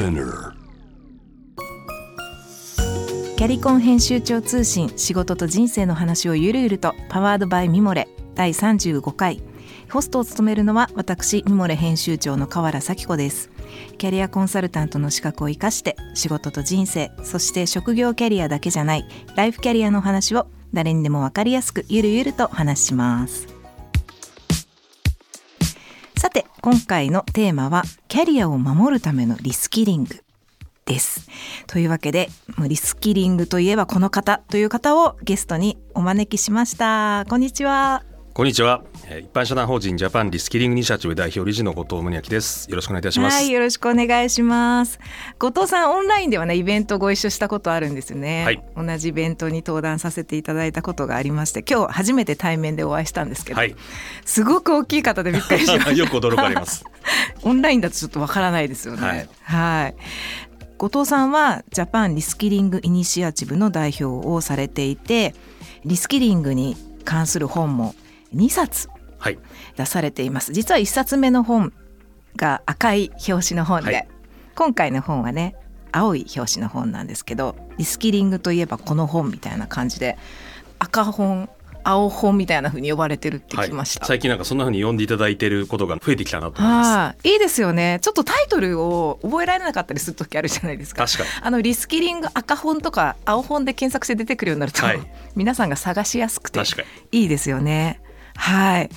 Spinner キャリコン編集長通信仕事と人生の話をゆるゆるとパワードバイミモレ第35回。ホストを務めるのは私ミモレ編集長の河原咲子です。キャリアコンサルタントの資格を生かして仕事と人生そして職業キャリアだけじゃないライフキャリアの話を誰にでもわかりやすくゆるゆると話します。さて今回のテーマはキャリアを守るためのリスキリングです。というわけでリスキリングといえばこの方という方をゲストにお招きしました。こんにちは。こんにちは。えー一般社団法人ジャパンリスキリングイニシアチブ代表理事の後藤宗明です。よろしくお願いいたします。はい、よろしくお願いします。後藤さんオンラインではねイベントご一緒したことあるんですよね。はい同じイベントに登壇させていただいたことがありまして、今日初めて対面でお会いしたんですけど、はい。すごく大きい方でびっくりしました。よく驚かれます。オンラインだとちょっとわからないですよね。はいはい。後藤さんはジャパンリスキリングイニシアチブの代表をされていて、リスキリングに関する本も2冊はい。出されています。実は1冊目の本が赤い表紙の本で、はい今回の本はね青い表紙の本なんですけど、リスキリングといえばこの本みたいな感じで赤本、青本みたいな風に呼ばれてるって聞きました。最近なんかそんな風に呼んでいただいていることが増えてきたなと思います。はい、いいですよね。ちょっとタイトルを覚えられなかったりする時あるじゃないですか。確かに。あのリスキリング赤本とか青本で検索して出てくるようになると、はい皆さんが探しやすくて。いいですよね。はい。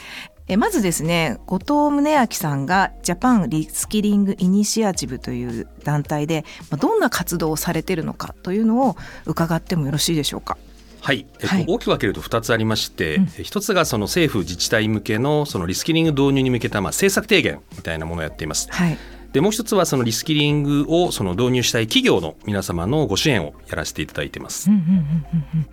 えまずですね後藤宗明さんがジャパンリスキリングイニシアチブという団体でまあどんな活動をされてるのかというのを伺ってもよろしいでしょうか？はい、えっとはい大きく分けると2つありまして、うん一つがその政府自治体向けのそのリスキリング導入に向けたまあ政策提言みたいなものをやっています。はい。でもう一つはそのリスキリングをその導入したい企業の皆様のご支援をやらせていただいています。うんうんうんうんうん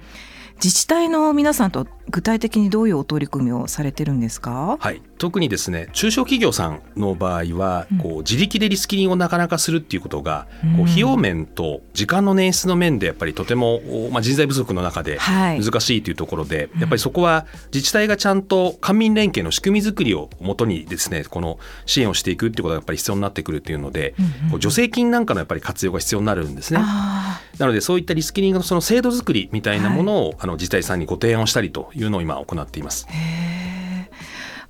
自治体の皆さんと具体的にどういうお取り組みをされてるんですか？はい、特にですね中小企業さんの場合は、うんこう自力でリスキリングをなかなかするっていうことが、うんこう費用面と時間の捻出の面でやっぱりとても、おまあ、人材不足の中ではい。難しいというところで、うんやっぱりそこは自治体がちゃんと官民連携の仕組み作りをもとにですねこの支援をしていくっていうことがやっぱり必要になってくるっていうので、うんうんこう助成金なんかのやっぱり活用が必要になるんですね。あなのでそういったリスキリングのその制度作りみたいなものを、あの自治体さんにご提案をしたりというのを今行っています。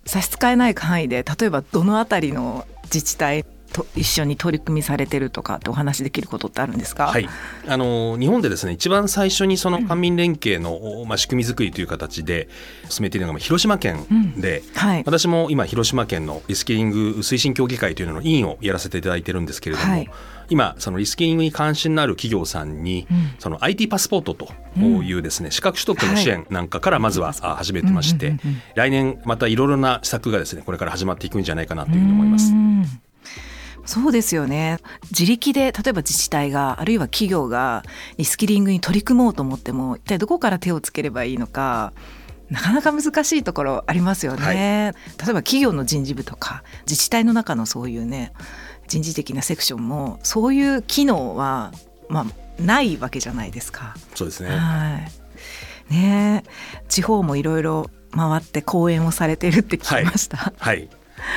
差し支えない範囲で例えばどのあたりの自治体と一緒に取り組みされてるとかってお話できることってあるんですか？はい、あの日本でですね一番最初にその官民連携の、まあ、仕組み作りという形で進めているのが広島県で、はい。私も今広島県のリスキリング推進協議会というのの委員をやらせていただいてるんですけれども、はい今そのリスキリングに関心のある企業さんに、うん。その IT パスポートというですね、資格取得の支援なんかからまずは、あ始めてまして、来年またいろいろな施策がですねこれから始まっていくんじゃないかなというふうに思います。う。ん。そうですよね。自力で例えば自治体があるいは企業がリスキリングに取り組もうと思っても一体どこから手をつければいいのかなかなか難しいところありますよね、はい。例えば企業の人事部とか自治体の中のそういうね人事的なセクションもそういう機能はまあないわけじゃないですか。そうですねはいねえ地方もいろいろ回って講演をされてるって聞きました。はい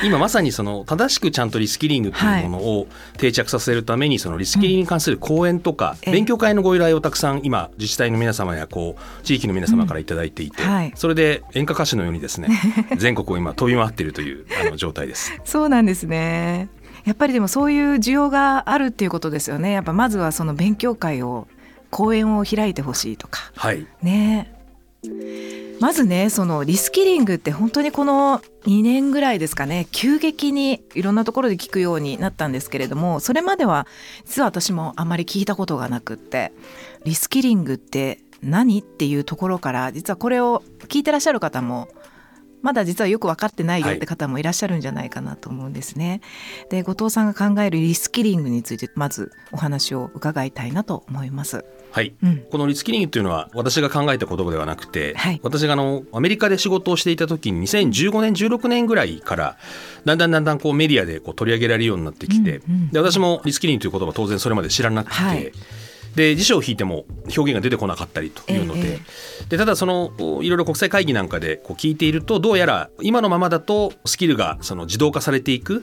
今まさにその正しくちゃんとリスキリングというものを定着させるためにそのリスキリングに関する講演とかええ勉強会のご依頼をたくさん今自治体の皆様やこう地域の皆様からいただいていて、それで演歌歌手のようにですね 全国を今飛び回っているというあの状態です。そうなんですね。やっぱりでもそういう需要があるっていうことですよね。やっぱまずはその勉強会を講演を開いてほしいとかはいね。まずねそのリスキリングって本当にこの2年ぐらいですかね急激にいろんなところで聞くようになったんですけれどもそれまでは実は私もあまり聞いたことがなくってリスキリングって何っていうところから実はこれを聞いてらっしゃる方もまだ実はよく分かってないよって方もいらっしゃるんじゃないかなと思うんですね。で後藤さんが考えるリスキリングについてまずお話を伺いたいなと思います。はい。うん、このリスキリングというのは私が考えた言葉ではなくて、はい。私があのアメリカで仕事をしていた時に2015年16年ぐらいからだんだんだんだんこうメディアでこう取り上げられるようになってきて、うんうん。で私もリスキリングという言葉当然それまで知らなくて、はいで辞書を引いても表現が出てこなかったりというので,、えでただそのいろいろ国際会議なんかでこう聞いているとどうやら今のままだとスキルがその自動化されていく、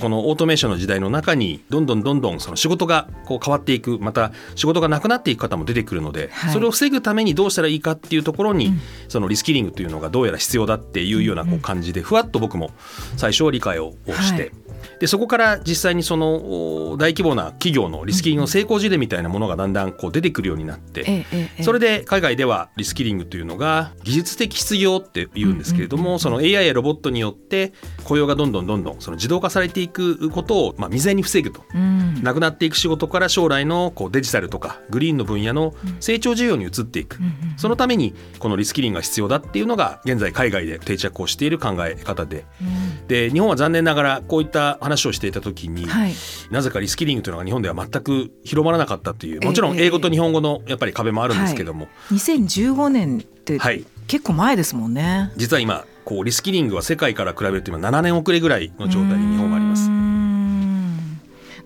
このオートメーションの時代の中にどんどんどんどんその仕事がこう変わっていくまた仕事がなくなっていく方も出てくるので、はい。それを防ぐためにどうしたらいいかっていうところに、うん。そのリスキリングというのがどうやら必要だっていうようなこう感じでふわっと僕も最初は理解をして、はい。でそこから実際にそのお大規模な企業のリスキリングの成功事例みたいなものがだんだんこう出てくるようになって、それで海外ではリスキリングというのが技術的失業って言うんですけれども、その AI やロボットによって雇用がどんどんどんどんその自動化されていくことをまあ未然に防ぐと。うん。なくなっていく仕事から将来のこうデジタルとかグリーンの分野の成長需要に移っていく、そのためにこのリスキリングが必要だっていうのが現在海外で定着をしている考え方で。うん。で日本は残念ながらこういった話をしていた時に、はい。なぜかリスキリングというのが日本では全く広まらなかったというもちろんええ英語と日本語のやっぱり壁もあるんですけども、2015年ってはい。結構前ですもんね。実は今こうリスキリングは世界から比べると今7年遅れぐらいの状態に日本があります。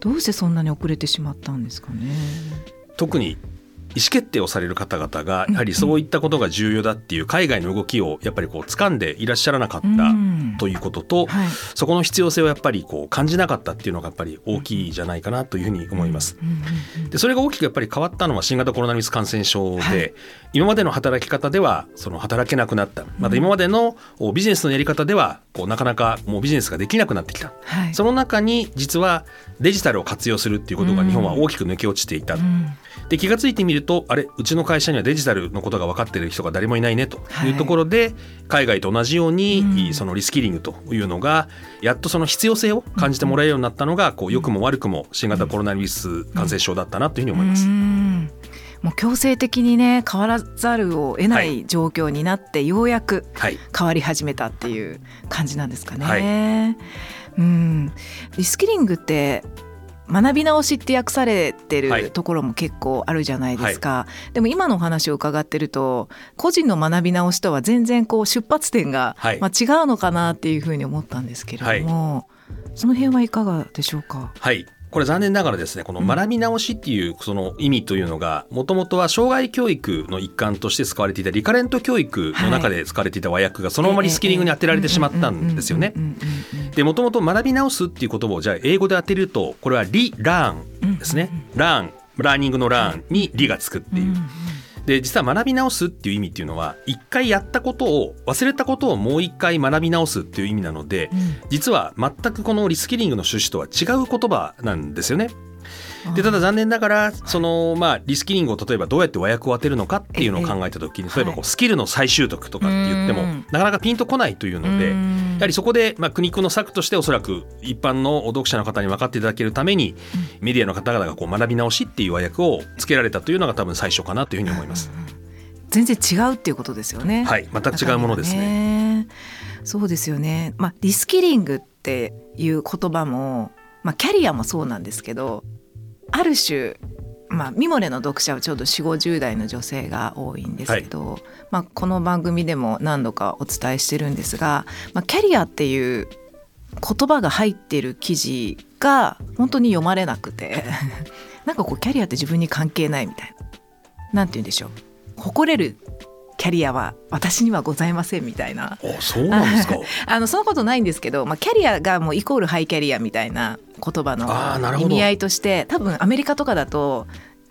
どうしてそんなに遅れてしまったんですかね。特に意思決定をされる方々がやはりそういったことが重要だっていう海外の動きをやっぱりこう掴んでいらっしゃらなかったうん。ということと、はい。そこの必要性をやっぱりこう感じなかったっていうのがやっぱり大きいじゃないかなというふうに思います。うんうんうんでそれが大きくやっぱり変わったのは新型コロナウイルス感染症で、はい。今までの働き方ではその働けなくなった。また今までのおビジネスのやり方ではこうなかなかもうビジネスができなくなってきた。はい。その中に実はデジタルを活用するっていうことが日本は大きく抜け落ちていた、うんで気がついてみるとあれうちの会社にはデジタルのことが分かっている人が誰もいないねとい。うところで、海外と同じように、うん。そのリスキリングというのがやっとその必要性を感じてもらえるようになったのがこう良くも悪くも新型コロナウイルス感染症だったなというふうに思います。うん。もう強制的にね変わらざるを得なはい。状況になって、ようやくはい。変わり始めたっていう感じなんですかね。はい。うん、リスキリングって学び直しって訳されてはい。るところも結構あるじゃないですか、でも今のお話を伺ってると個人の学び直しとは全然こう出発点が、はい。まあ、違うのかなっていうふうに思ったんですけれども、その辺はいかがでしょうか？はいこれ残念ながらですねこの学び直しっていうその意味というのがもともとは障害教育の一環として使われていたリカレント教育の中で使われていた和訳がそのままリスキリングに当てられてしまったんですよね。でもともと学び直すっていう言葉をじゃあ英語で当てるとこれはリラーンですね。ラーンラーニングのラーンにリがつくっていう。うんうんで実は学び直すっていう意味っていうのは一回やったことを忘れたことをもう一回学び直すっていう意味なので実は全くこのリスキリングの趣旨とは違う言葉なんですよね。でただ残念ながらそのまあリスキリングを例えばどうやって和訳を当てるのかっていうのを考えた時にええ例えばこうスキルの再習得とかって言ってもうんなかなかピンとこないというのでうんやはりそこでまあ苦肉の策としておそらく一般の読者の方に分かっていただけるためにメディアの方々がこう学び直しっていう和訳をつけられたというのが多分最初かなというふうに思います。全然違うっていうことですよね。はい全く違うものですね。ね。そうですよね。まあリスキリングっていう言葉も、まあキャリアもそうなんですけど、ある種。まあ、ミモレの読者はちょうど4 5 0代の女性が多いんですけど、まあ、この番組でも何度かお伝えしてるんですが、まあ、キャリアっていう言葉が入ってる記事が本当に読まれなくて なんかこうキャリアって自分に関係ないみたいな。なんて言うんでしょう。誇れるキャリアは私にはございませんみたいな。あそうなんですか。あのそのことないんですけど、まあ、キャリアがもうイコールハイキャリアみたいな言葉の意味合いとして多分アメリカとかだと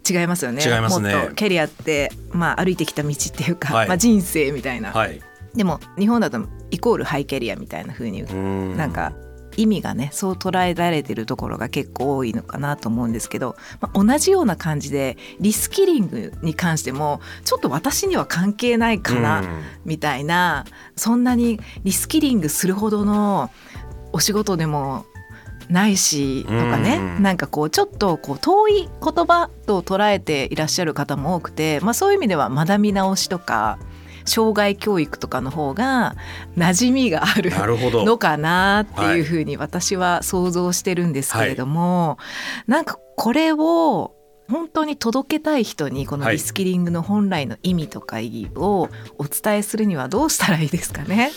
違いますよね。違いますね。もっとキャリアって、まあ、歩いてきた道っていうか、はい。まあ、人生みたいな、はい。でも日本だとイコールハイキャリアみたいな風にうん。なんか意味がねそう捉えられてるところが結構多いのかなと思うんですけど、まあ、同じような感じでリスキリングに関してもちょっと私には関係ないかな、うん。みたいなそんなにリスキリングするほどのお仕事でもないしとかね、うん。なんかこうちょっとこう遠い言葉と捉えていらっしゃる方も多くて、まあ、そういう意味では学び直しとか障害教育とかの方が馴染みがある。のかなっていうふうに私は想像してるんですけれども、なんかこれを本当に届けたい人にこのリスキリングの本来の意味とか意義をお伝えするにはどうしたらいいですかね。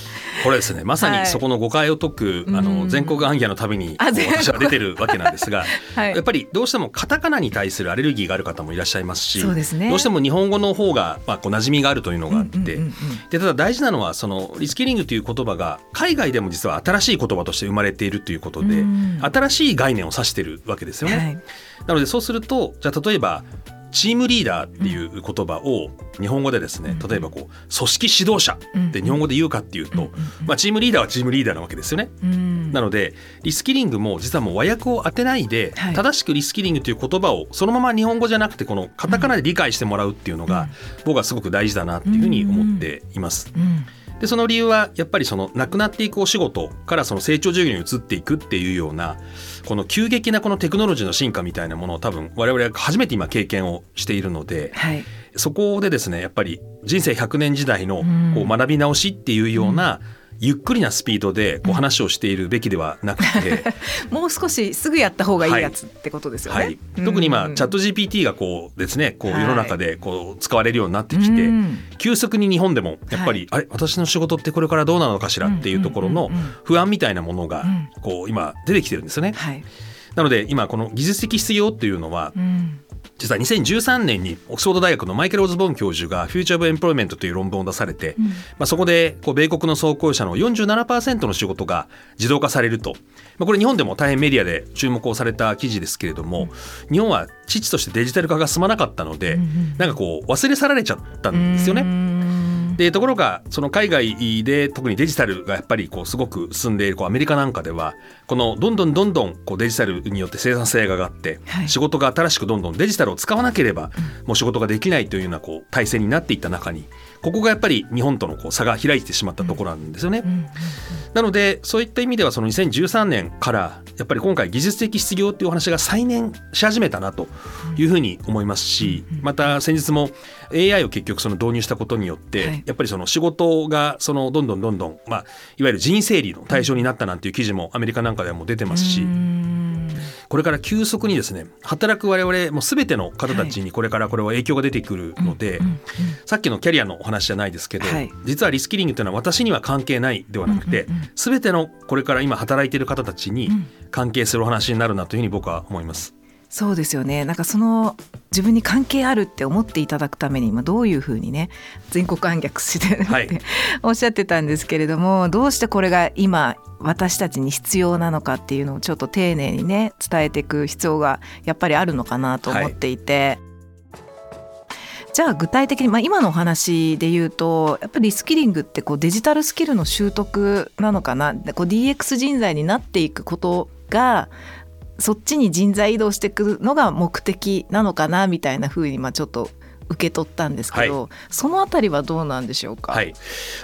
これですね。まさにそこの誤解を解く、はい、あの全国暗記のために私は出てるわけなんですが、はい、やっぱりどうしてもカタカナに対するアレルギーがある方もいらっしゃいますしそうです、ね、どうしても日本語の方がまあこう馴染みがあるというのがあって、でただ大事なのはそのリスキリングという言葉が海外でも実は新しい言葉として生まれているということで、新しい概念を指しているわけですよね。はい、なのでそうするとじゃあ例えばチームリーダーっていう言葉を日本語でですね例えばこう組織指導者って日本語で言うかっていうと、まあ、チームリーダーはチームリーダーなわけですよね。なのでリスキリングも実はもう和訳を当てないで、正しくリスキリングという言葉をそのまま日本語じゃなくてこのカタカナで理解してもらうっていうのが僕はすごく大事だなっていうふうに思っています。でその理由はやっぱりそのなくなっていくお仕事からその成長事業に移っていくっていうようなこの急激なこのテクノロジーの進化みたいなものを多分我々は初めて今経験をしているので、はい、そこでですねやっぱり人生100年時代のこう学び直しっていうような、うんゆっくりなスピードでこう話をしているべきではなくて、もう少しすぐやった方がいいやつってことですよね。はい、特に今、 ChatGPT がこうですねこう世の中でこう使われるようになってきて、急速に日本でもやっぱり、あれ私の仕事ってこれからどうなのかしらっていうところの不安みたいなものがこう今出てきてるんですよね。はい。なので今この技術的失業っていうのは、実は2013年にオックスフォード大学のマイケル・オズボーン教授が「 The Future of Employment」という論文を出されて、うん、まあ、そこでこう米国の総雇用者の47%の仕事が自動化されると、まあ、これ日本でも大変メディアで注目をされた記事ですけれども、うん、日本は父としてデジタル化が進まなかったので、うん、なんかこう忘れ去られちゃったんですよね。でところがその海外で特にデジタルがやっぱりこうすごく進んでいるこうアメリカなんかではこのどんどんどんどんこうデジタルによって生産性が上がって、仕事が新しくどんどんデジタルを使わなければもう仕事ができないというようなこう体制になっていった中にここがやっぱり日本とのこう差が開いてしまったところなんですよね。なのでそういった意味ではその2013年からやっぱり今回技術的失業っていうお話が再燃し始めたなというふうに思いますしまた先日も AI を結局その導入したことによって、やっぱりその仕事がそのどんどんどんどん、まあ、いわゆる人整理の対象になったなんていう記事もアメリカなんかではもう出てますし。これから急速にですね働く我々もう全ての方たちにこれからこれは影響が出てくるので、さっきのキャリアのお話じゃないですけど、はい、実はリスキリングというのは私には関係ないではなくて、全てのこれから今働いている方たちに関係するお話になるなというふうに僕は思います。そうですよね。なんかその自分に関係あるって思っていただくために今どういうふうにね全国暗逆してはい、おっしゃってたんですけれどもどうしてこれが今私たちに必要なのかっていうのをちょっと丁寧にね伝えていく必要がやっぱりあるのかなと思っていて。はい。じゃあ具体的に、まあ、今のお話で言うとやっぱりリスキリングってこうデジタルスキルの習得なのかな。こう DX 人材になっていくことがそっちに人材移動してくるのが目的なのかなみたいなふうにまあちょっと受け取ったんですけど、はい、そのあたりはどうなんでしょうか？はい、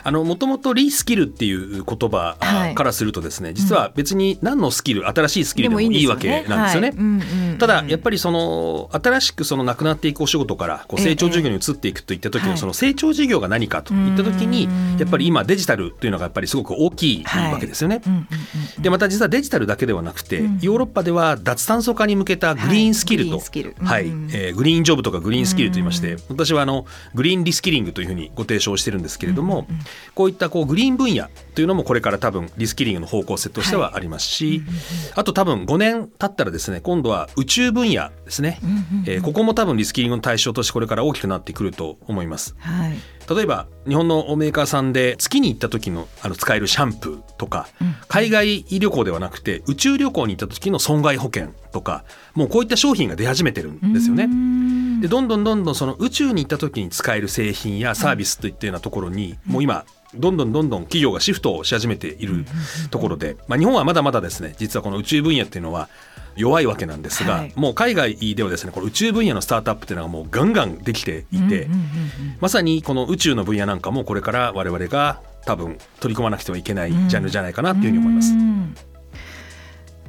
あのもともとリスキルっていう言葉からするとですね、はい、実は別に何のスキル、うん、新しいスキルでもいいわけなんですよね。ただやっぱりその新しくそのなくなっていくお仕事からこう成長事業に移っていくといった時のその成長事業が何かといった時にやっぱり今デジタルというのがやっぱりすごく大きいわけですよね。でまた実はデジタルだけではなくてヨーロッパでは脱炭素化に向けたグリーンスキルと、はい。えー、グリーンジョブとかグリーンスキルと言いまして私はあのグリーンリスキリングというふうにご提唱してるんですけれども、うんうん、こういったこうグリーン分野というのもこれから多分リスキリングの方向性としてはありますし、はい、あと多分5年経ったらですね今度は宇宙分野ですね、うんうんうん、えー、ここも多分リスキリングの対象としてこれから大きくなってくると思います。はい例えば日本のメーカーさんで月に行った時のあの使えるシャンプーとか、海外旅行ではなくて宇宙旅行に行った時の損害保険とかもうこういった商品が出始めてるんですよね。でどんどんどんどんその宇宙に行った時に使える製品やサービスといったようなところに、もう今どんどんどんどん企業がシフトをし始めているところで、まあ、日本はまだまだですね実はこの宇宙分野っていうのは弱いわけなんですが、はい、もう海外ではですねこの宇宙分野のスタートアップっていうのがもうガンガンできていて、まさにこの宇宙の分野なんかもこれから我々が多分取り込まなくてはいけないジャンルじゃないかなというふうに思います。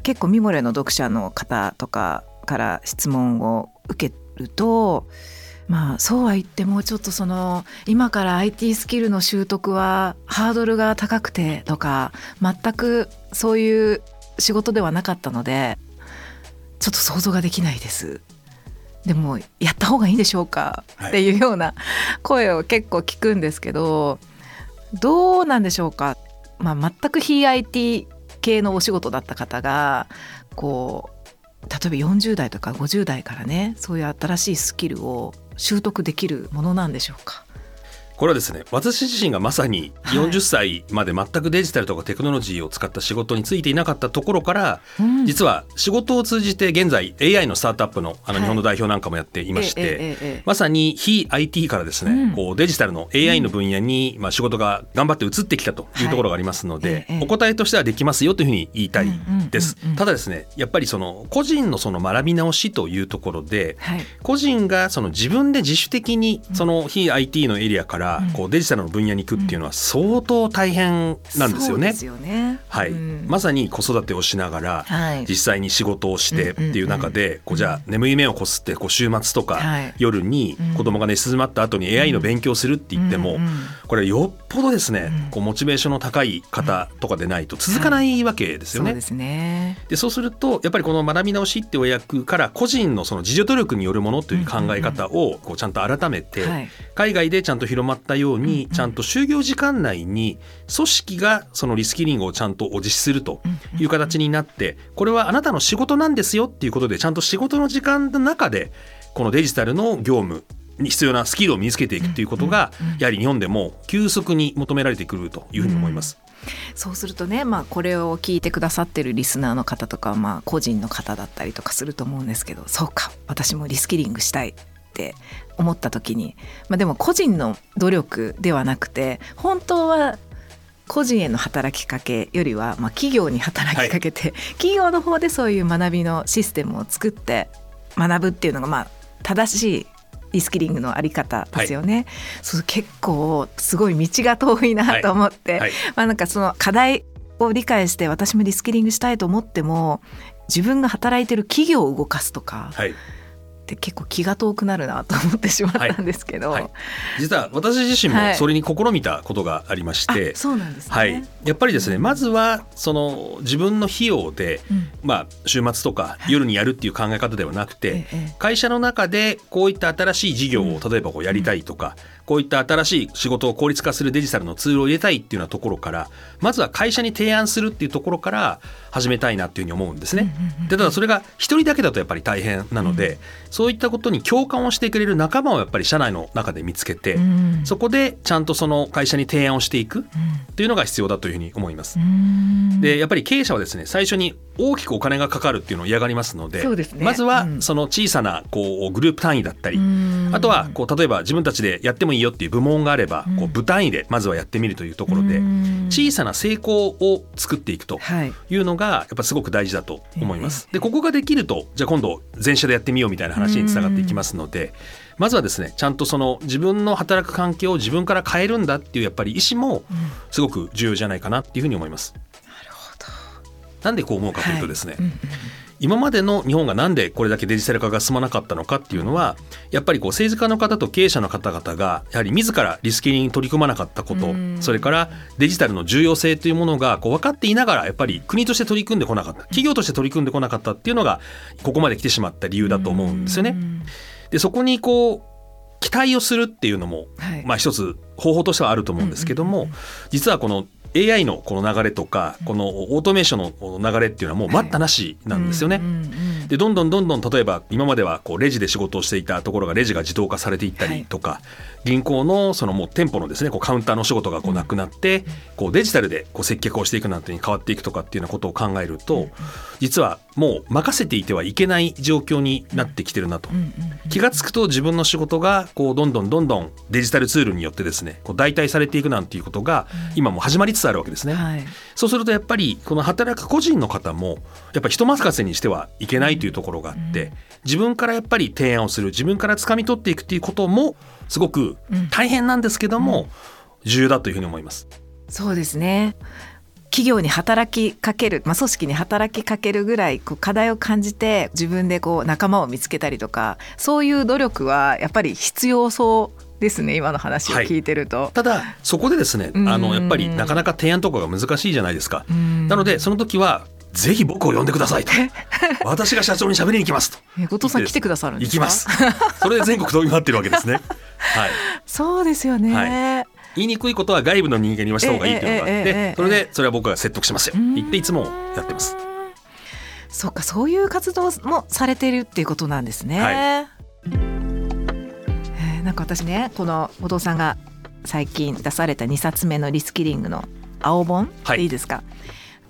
結構ミモレの読者の方とかから質問を受けるとまあそうは言ってもちょっとその今から IT スキルの習得はハードルが高くてとか全くそういう仕事ではなかったのでちょっと想像ができないです。でもやった方がいいんでしょうか、っていうような声を結構聞くんですけどどうなんでしょうか、まあ、全く非 IT 系のお仕事だった方がこう例えば40代とか50代からねそういう新しいスキルを習得できるものなんでしょうか？これはですね私自身がまさに40歳まで全くデジタルとかテクノロジーを使った仕事についていなかったところから、うん、実は仕事を通じて現在 AI のスタートアップのあの日本の代表なんかもやっていまして、はい、まさに非 IT からですね、うん、こうデジタルの AI の分野に、まあ、仕事が頑張って移ってきたというところがありますので、はい、お答えとしてはできますよというふうに言いたいです。ただですねやっぱりその個人のその学び直しというところで、はい、個人がその自分で自主的にその非 IT のエリアからこうデジタルの分野に行くっていうのは相当大変なんですよね。よね。はい、まさに子育てをしながら、実際に仕事をしてっていう中で、こうじゃあ眠い目をこすってこう週末とか夜に子供が寝静まった後に AI の勉強するって言っても、これよっぽどですね、こうモチベーションの高い方とかでないと続かないわけですよね。そうですね。でそうするとやっぱりこの学び直しってお役から個人のその自助努力によるものという考え方をこうちゃんと改めて、海外でちゃんと広まったようにちゃんと就業時間内に組織がそのリスキリングをちゃんと実施するという形になってこれはあなたの仕事なんですよっていうことでちゃんと仕事の時間の中でこのデジタルの業務に必要なスキルを身につけていくということがやはり日本でも急速に求められてくるというふうに思います。そうするとね、まあ、これを聞いてくださってるリスナーの方とか、まあ、個人の方だったりとかすると思うんですけどそうか私もリスキリングしたいって思った時に、まあ、でも個人の努力ではなくて本当は個人への働きかけよりは、まあ、企業に働きかけて、はい、企業の方でそういう学びのシステムを作って学ぶっていうのがまあ正しいリスキリングのあり方ですよね。はい、そう結構すごい道が遠いなと思って、はい。はい、まあなんかその課題を理解して私もリスキリングしたいと思っても自分が働いてる企業を動かすとか、って結構気が遠くなるなと思ってしまったんですけど、はい。はい、実は私自身もそれに試みたことがありまして、はい、そうなんです、ね、はい、やっぱりですねまずはその自分の費用で、うん、まあ、週末とか夜にやるっていう考え方ではなくて、会社の中でこういった新しい事業を例えばこうやりたいとか、こういった新しい仕事を効率化するデジタルのツールを入れたいっていうようなところからまずは会社に提案するっていうところから始めたいなっていうふうに思うんですね。でただそれが一人だけだとやっぱり大変なので、そういったことに共感をしてくれる仲間をやっぱり社内の中で見つけて、そこでちゃんとその会社に提案をしていくっていうのが必要だというふうに思います。でやっぱり経営者はですね最初に大きくお金がかかるっていうのを嫌がりますので、ね、まずはその小さなこうグループ単位だったり、あとはこう例えば自分たちでやってもいいよっていう部門があれば、こう部単位でまずはやってみるというところで、小さな成功を作っていくとい。うのがやっぱすごく大事だと思います。でここができるとじゃあ今度全社でやってみようみたいな話につながっていきますので。まずはですねちゃんとその自分の働く環境を自分から変えるんだっていうやっぱり意思もすごく重要じゃないかなっていうふうに思います。なるほど。なんでこう思うかというとですね、はい。うんうん今までの日本がなんでこれだけデジタル化が進まなかったのかっていうのはやっぱりこう政治家の方と経営者の方々がやはり自らリスキリングに取り組まなかったことそれからデジタルの重要性というものがこう分かっていながらやっぱり国として取り組んでこなかった企業として取り組んでこなかったっていうのがここまで来てしまった理由だと思うんですよね。でそこにこう期待をするっていうのも、はい、まあ一つ方法としてはあると思うんですけども、実はこの AI のこの流れとかこのオートメーションの流れっていうのはもう待ったなしなんですよね。でどんどんどんどん例えば今まではこうレジで仕事をしていたところがレジが自動化されていったりとか、銀行のそのもう店舗のですねこうカウンターの仕事がこうなくなってこうデジタルでこう接客をしていくなんてに変わっていくとかっていうようなことを考えると実はもう任せていてはいけない状況になってきてるなと。気が付くと自分の仕事がこうどんどんどんどんデジタルツールによってですねこう代替されていくなん。ていうことが今も始まりつつあるわけですね。はい、そうするとやっぱりこの働く個人の方もやっぱり人任せにしてはいけないというところがあって自分からやっぱり提案をする自分から掴み取っていくっていうこともすごく大変なんですけども、重要だというふうに思います。そうですね。企業に働きかける、まあ、組織に働きかけるぐらいこう課題を感じて自分でこう仲間を見つけたりとかそういう努力はやっぱり必要そうですね今の話を聞いてると、はい、ただそこでですねあのやっぱりなかなか提案とかが難しいじゃないですか。なのでその時はぜひ僕を呼んでくださいと。私が社長に喋りに行きますと。え後藤さん来てくださるんですか？行きます。それで全国飛び回ってるわけですね。はい。そうですよね、はい。言いにくいことは外部の人間に言わした方がいいというのがあっええええそれでそれは僕が説得しますよ。うん。言っていつもやってます。そうかそういう活動もされてるっていうことなんですね、はいえーなんか私ねこの後藤さんが最近出された2冊目のリスキリングの青本はい。でいいですか、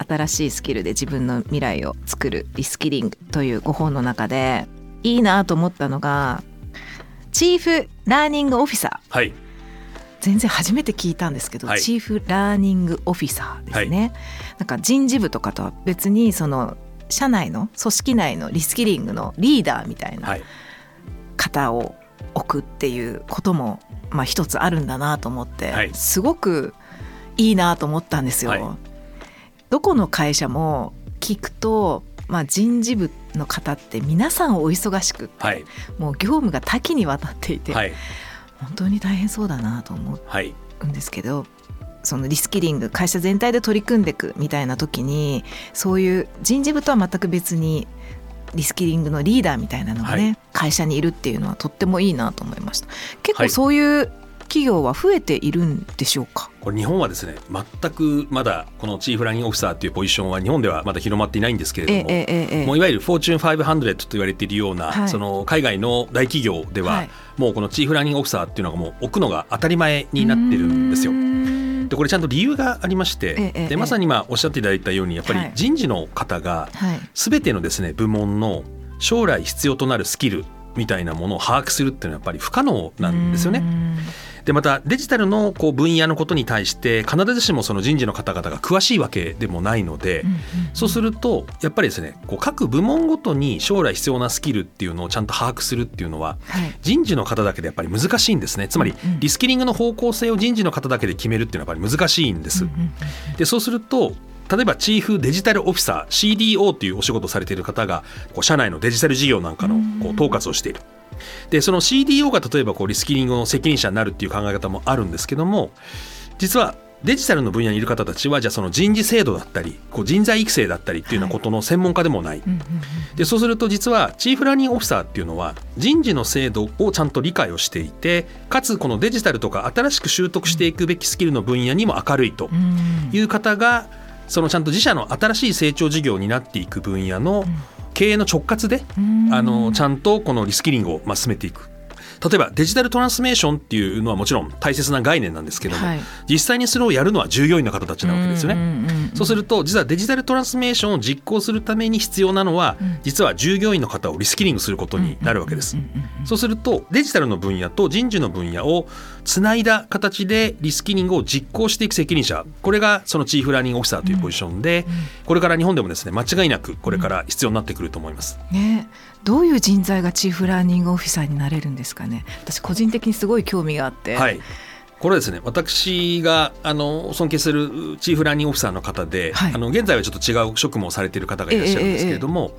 新しいスキルで自分の未来を作るリスキリングというご本の中でいいなと思ったのがチーフラーニングオフィサー。はい。全然初めて聞いたんですけど、はい。チーフラーニングオフィサーですね、なんか人事部とかとは別にその社内の組織内のリスキリングのリーダーみたいなはい。方を置くっていうことも、まあ、一つあるんだなと思って、はい。すごくいいなと思ったんですよ。はい。どこの会社も聞くと、まあ、人事部の方って皆さんお忙しくって、はい。もう業務が多岐にわたっていて、はい。本当に大変そうだなと思はい。うんですけどそのリスキリング会社全体で取り組んでいくみたいな時にそういう人事部とは全く別にリスキリングのリーダーみたいなのがね、はい。会社にいるっていうのはとってもいいなと思いました。結構はい。そういう企業は増えているんでしょうか、これ日本はですね全くまだこのチーフランニングオフィサーというポジションは日本ではまだ広まっていないんですけれども、えええもういわゆるフォーチュン500と言われているような、はい。その海外の大企業では、はい。もうこのチーフランニングオフィサーっていうのがもう置くのが当たり前になってるんですよでこれちゃんと理由がありまして、ええええでまさに今おっしゃっていただいたようにやっぱりはい。人事の方がはい。全てのですね部門の将来必要となるスキルみたいなものを把握するっていうのはやっぱり不可能なんですよね。でまたデジタルのこう分野のことに対して必ずしもその人事の方々が詳しいわけでもないので、うんうんそうするとやっぱりですねこう各部門ごとに将来必要なスキルっていうのをちゃんと把握するっていうのははい。人事の方だけでやっぱり難しいんですね。つまりリスキリングの方向性を人事の方だけで決めるっていうのはやっぱり難しいんです。うんうんでそうすると例えばチーフデジタルオフィサー CDO というお仕事をされている方がこう社内のデジタル事業なんかのこう統括をしている。でその CDO が例えばこうリスキリングの責任者になるっていう考え方もあるんですけども実はデジタルの分野にいる方たちはじゃあその人事制度だったりこう人材育成だったりっていうようなことの専門家でもない。うんうんうんでそうすると実はチーフラーニングオフィサーっていうのは人事の制度をちゃんと理解をしていてかつこのデジタルとか新しく習得していくべきスキルの分野にも明るいとうん。いう方がそのちゃんと自社の新しい成長事業になっていく分野の経営の直轄でうんあのちゃんとこのリスキリングをまあ進めていく。例えばデジタルトランスメーションっていうのはもちろん大切な概念なんですけども、はい。実際にそれをやるのは従業員の方たちなわけですよね。うんうんうんうん。そうすると実はデジタルトランスメーションを実行するために必要なのは、うん。実は従業員の方をリスキリングすることになるわけです。うんうんうんそうするとデジタルの分野と人事の分野をつないだ形でリスキリングを実行していく責任者。これがそのチーフラーニングオフィサーというポジションで、これから日本でもですね間違いなくこれから必要になってくると思います。ね、どういう人材がチーフラーニングオフィサーになれるんですかね。私個人的にすごい興味があって、はい。これはですね。私があの尊敬するチーフラーニングオフィサーの方で、はい。あの現在はちょっと違う職務をされている方がいらっしゃるんですけれども、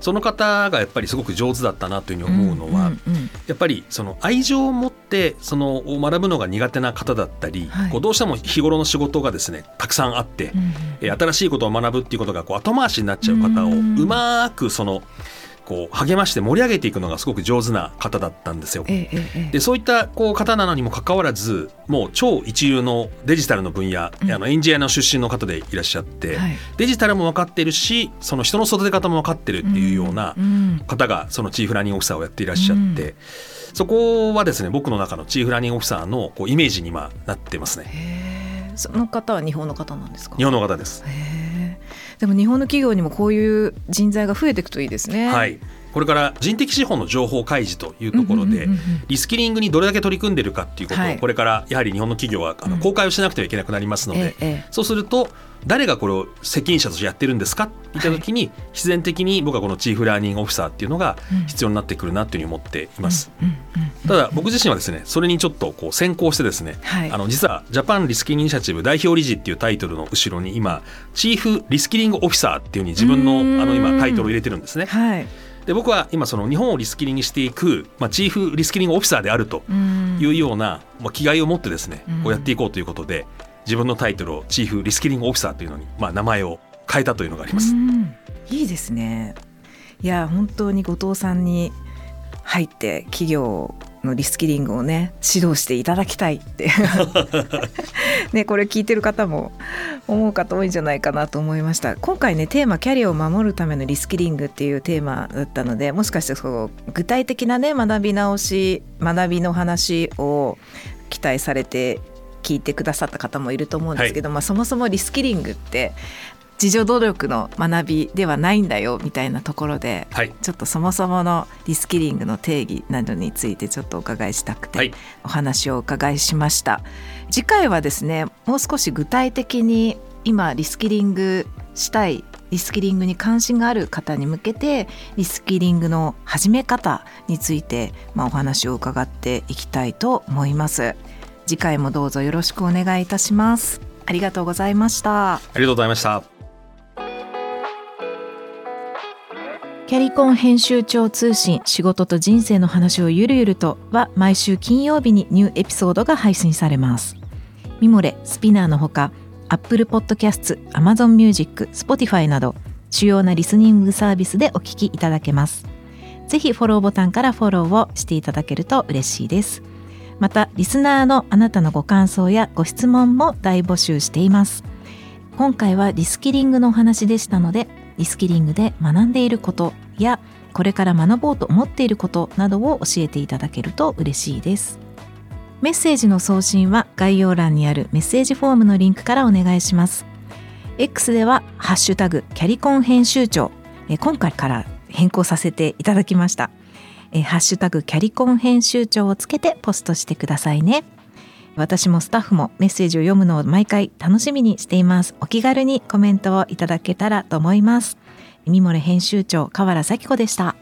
その方がやっぱりすごく上手だったなというふうに思うのは、んうんうん。やっぱりその愛情を持ってその学ぶのが苦手な方だったり、はい。こうどうしても日頃の仕事がですねたくさんあって、うんえー新しいことを学ぶっていうことがこう後回しになっちゃう方をううんまくそのこう励まして盛り上げていくのがすごく上手な方だったんですよ。ええええでそういったこう方なのにもかかわらずもう超一流のデジタルの分野、うん。あのエンジニアの出身の方でいらっしゃって、はい。デジタルも分かってるしその人の育て方も分かってるっていうようなうん方がそのチーフラーニングオフィサーをやっていらっしゃって、そこはですね僕の中のチーフラーニングオフィサーのこうイメージに今なってますね。その方は日本の方なんですか？日本の方です。でも日本の企業にもこういう人材が増えていくといいですね。はい。これから人的資本の情報開示というところでリスキリングにどれだけ取り組んでるかっていうことをはい。これからやはり日本の企業はあのうん。公開をしなくてはいけなくなりますので、そうすると誰がこれを責任者としてやってるんですかって言った時に必然的に僕はこのチーフラーニングオフィサーっていうのがうん。必要になってくるなというふうに思っています。ただ僕自身はですねそれにちょっとこう先行してですね、はい。あの実はジャパンリスキリングイニシアチブ代表理事っていうタイトルの後ろに今チーフリスキリングオフィサーっていうふうに自分のあの今タイトルを入れてるんですね。はい。で僕は今その日本をリスキリングしていく、まあ、チーフリスキリングオフィサーであるとうん。いうような、まあ、気概を持ってですね、うん。こうやっていこうということで自分のタイトルをチーフリスキリングオフィサーというのに、まあ、名前を変えたというのがあります。いいですね。いや本当に後藤さんに入って企業のリスキリングをね指導していただきたいって。ねこれ聞いてる方も思う方多いんじゃないかなと思いました。今回ねテーマキャリアを守るためのリスキリングっていうテーマだったのでもしかしてそう具体的なね学び直し学びの話を期待されて聞いてくださった方もいると思うんですけど、はい、まあ、そもそもリスキリングって自助努力の学びではないんだよみたいなところで、はい、ちょっとそもそものリスキリングの定義などについてちょっとお伺いしたくて、お話をお伺いしました。次回はですねもう少し具体的に今リスキリングしたいリスキリングに関心がある方に向けてリスキリングの始め方について、まあ、お話を伺っていきたいと思います。次回もどうぞよろしくお願いいたします。ありがとうございました。ありがとうございましたキャリコン編集長通信仕事と人生の話をゆるゆるとは毎週金曜日にニューエピソードが配信されます。ミモレ、スピナーのほか、Apple Podcast、Amazon Music、Spotify など主要なリスニングサービスでお聞きいただけます。ぜひフォローボタンからフォローをしていただけると嬉しいです。また、リスナーのあなたのご感想やご質問も大募集しています。今回はリスキリングのお話でしたので、リスキリングで学んでいることやこれから学ぼうと思っていることなどを教えていただけると嬉しいです。メッセージの送信は概要欄にあるメッセージフォームのリンクからお願いします。X ではハッシュタグキャリコン編集長。今回から変更させていただきました。ハッシュタグキャリコン編集長をつけてポストしてくださいね。私もスタッフもメッセージを読むのを毎回楽しみにしています。お気軽にコメントをいただけたらと思います。ミモレ編集長河原咲子でした。